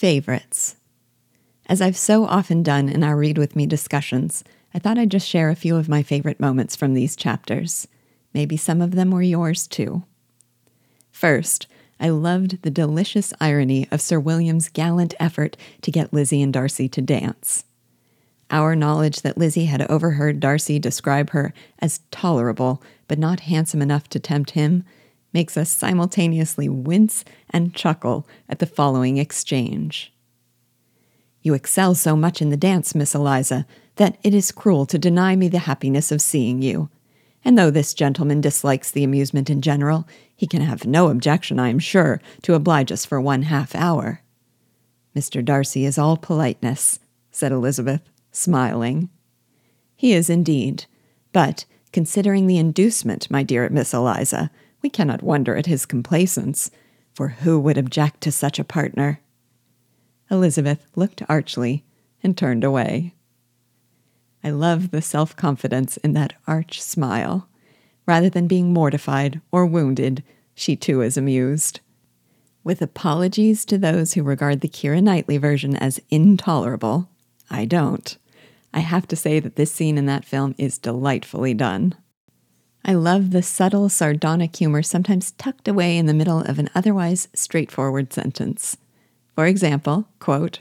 Favorites. As I've so often done in our Read With Me discussions, I thought I'd just share a few of my favorite moments from these chapters. Maybe some of them were yours too. First, I loved the delicious irony of Sir William's gallant effort to get Lizzie and Darcy to dance. Our knowledge that Lizzie had overheard Darcy describe her as tolerable but not handsome enough to tempt him makes us simultaneously wince and chuckle at the following exchange. You excel so much in the dance, Miss Eliza, that it is cruel to deny me the happiness of seeing you. And though this gentleman dislikes the amusement in general, he can have no objection, I am sure, to oblige us for one half hour. Mr. Darcy is all politeness, said Elizabeth, smiling. He is indeed, but considering the inducement, my dear Miss Eliza, we cannot wonder at his complaisance, for who would object to such a partner? Elizabeth looked archly and turned away. I love the self confidence in that arch smile. Rather than being mortified or wounded, she too is amused. With apologies to those who regard the Keira Knightley version as intolerable, I don't. I have to say that this scene in that film is delightfully done. I love the subtle, sardonic humor sometimes tucked away in the middle of an otherwise straightforward sentence. For example, quote,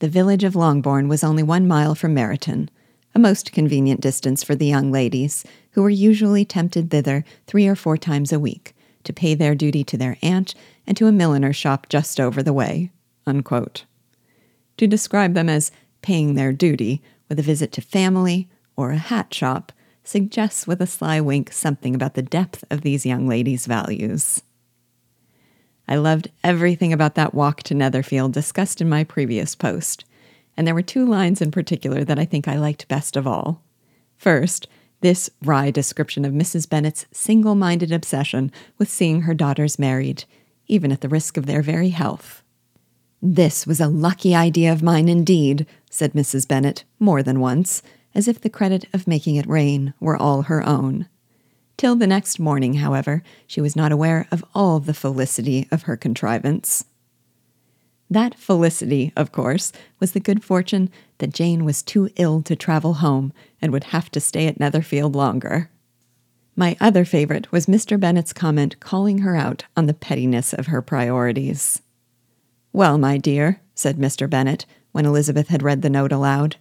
The village of Longbourn was only one mile from Meryton, a most convenient distance for the young ladies, who were usually tempted thither three or four times a week to pay their duty to their aunt and to a milliner's shop just over the way. Unquote. To describe them as paying their duty with a visit to family or a hat shop suggests with a sly wink something about the depth of these young ladies' values. I loved everything about that walk to Netherfield discussed in my previous post, and there were two lines in particular that I think I liked best of all. First, this wry description of Mrs. Bennet's single minded obsession with seeing her daughters married, even at the risk of their very health. This was a lucky idea of mine indeed, said Mrs. Bennet more than once, as if the credit of making it rain were all her own. Till the next morning, however, she was not aware of all the felicity of her contrivance. That felicity, of course, was the good fortune that Jane was too ill to travel home and would have to stay at Netherfield longer. My other favorite was Mr. Bennet's comment calling her out on the pettiness of her priorities. Well, my dear, said Mr. Bennet, when Elizabeth had read the note aloud,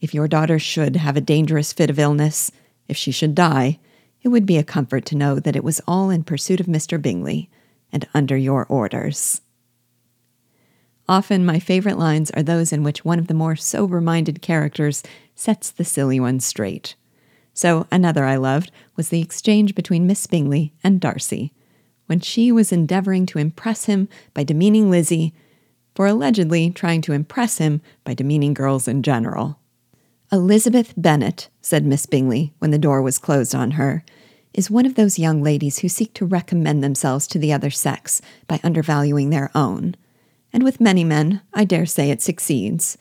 if your daughter should have a dangerous fit of illness, if she should die, it would be a comfort to know that it was all in pursuit of Mr. Bingley and under your orders. Often my favorite lines are those in which one of the more sober minded characters sets the silly one straight. So another I loved was the exchange between Miss Bingley and Darcy, when she was endeavoring to impress him by demeaning Lizzie, for allegedly trying to impress him by demeaning girls in general. Elizabeth Bennet, said Miss Bingley when the door was closed on her, is one of those young ladies who seek to recommend themselves to the other sex by undervaluing their own. And with many men, I dare say it succeeds.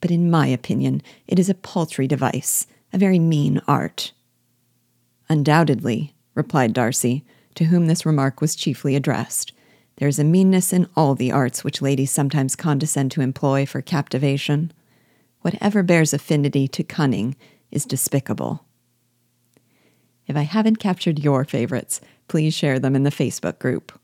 But in my opinion, it is a paltry device, a very mean art. Undoubtedly, replied Darcy, to whom this remark was chiefly addressed. There is a meanness in all the arts which ladies sometimes condescend to employ for captivation whatever bears affinity to cunning is despicable. If I haven't captured your favorites, please share them in the Facebook group.